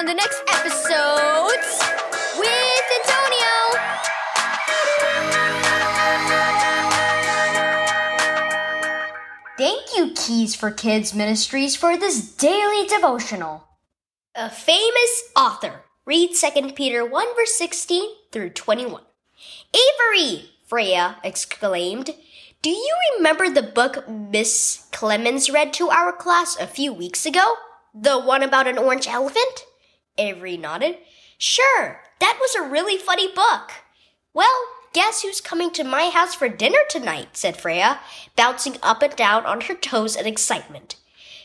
on the next episodes with Antonio. Thank you, Keys for Kids Ministries, for this daily devotional. A famous author. Read 2 Peter 1 verse 16 through 21. Avery! Freya exclaimed. Do you remember the book Miss Clemens read to our class a few weeks ago? The one about an orange elephant? Avery nodded. Sure, that was a really funny book. Well, guess who's coming to my house for dinner tonight? said Freya, bouncing up and down on her toes in excitement.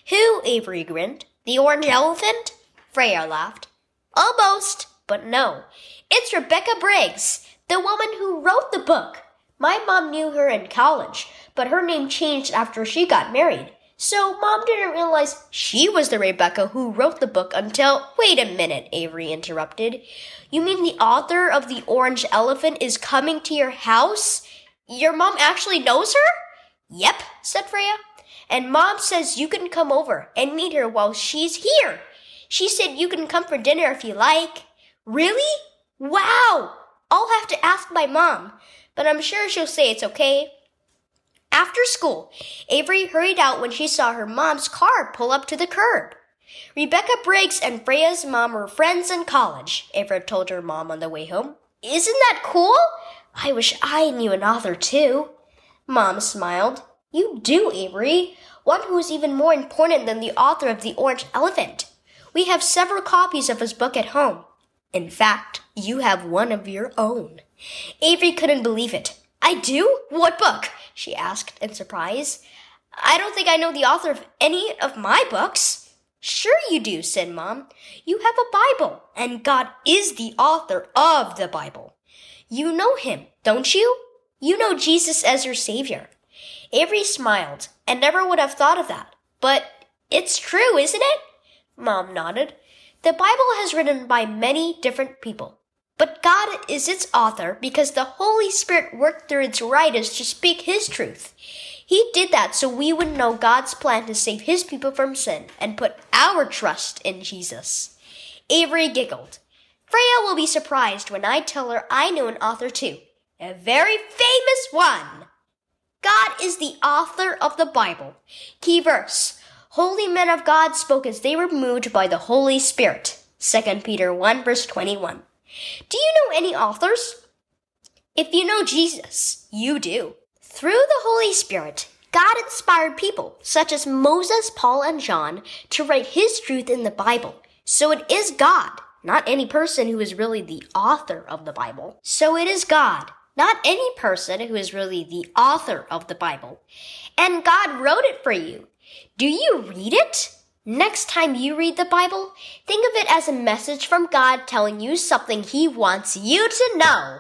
Who? Avery grinned. The orange elephant? Freya laughed. Almost, but no. It's Rebecca Briggs, the woman who wrote the book. My mom knew her in college, but her name changed after she got married. So mom didn't realize she was the Rebecca who wrote the book until. Wait a minute, Avery interrupted. You mean the author of The Orange Elephant is coming to your house? Your mom actually knows her? Yep, said Freya. And mom says you can come over and meet her while she's here. She said you can come for dinner if you like. Really? Wow! I'll have to ask my mom, but I'm sure she'll say it's okay. After school, Avery hurried out when she saw her mom's car pull up to the curb. Rebecca Briggs and Freya's mom were friends in college, Avery told her mom on the way home. Isn't that cool? I wish I knew an author too. Mom smiled. You do, Avery. One who is even more important than the author of The Orange Elephant. We have several copies of his book at home. In fact, you have one of your own. Avery couldn't believe it. I do? What book? she asked in surprise. I don't think I know the author of any of my books. Sure you do, said Mom. You have a Bible, and God is the author of the Bible. You know him, don't you? You know Jesus as your Savior. Avery smiled and never would have thought of that. But it's true, isn't it? Mom nodded. The Bible has written by many different people. But God is its author because the Holy Spirit worked through its writers to speak His truth. He did that so we would know God's plan to save His people from sin and put our trust in Jesus. Avery giggled. Freya will be surprised when I tell her I know an author too. A very famous one. God is the author of the Bible. Key verse. Holy men of God spoke as they were moved by the Holy Spirit. 2 Peter 1 verse 21. Do you know any authors? If you know Jesus, you do. Through the Holy Spirit, God inspired people, such as Moses, Paul, and John, to write his truth in the Bible. So it is God, not any person who is really the author of the Bible. So it is God, not any person who is really the author of the Bible. And God wrote it for you. Do you read it? Next time you read the Bible, think of it as a message from God telling you something He wants you to know.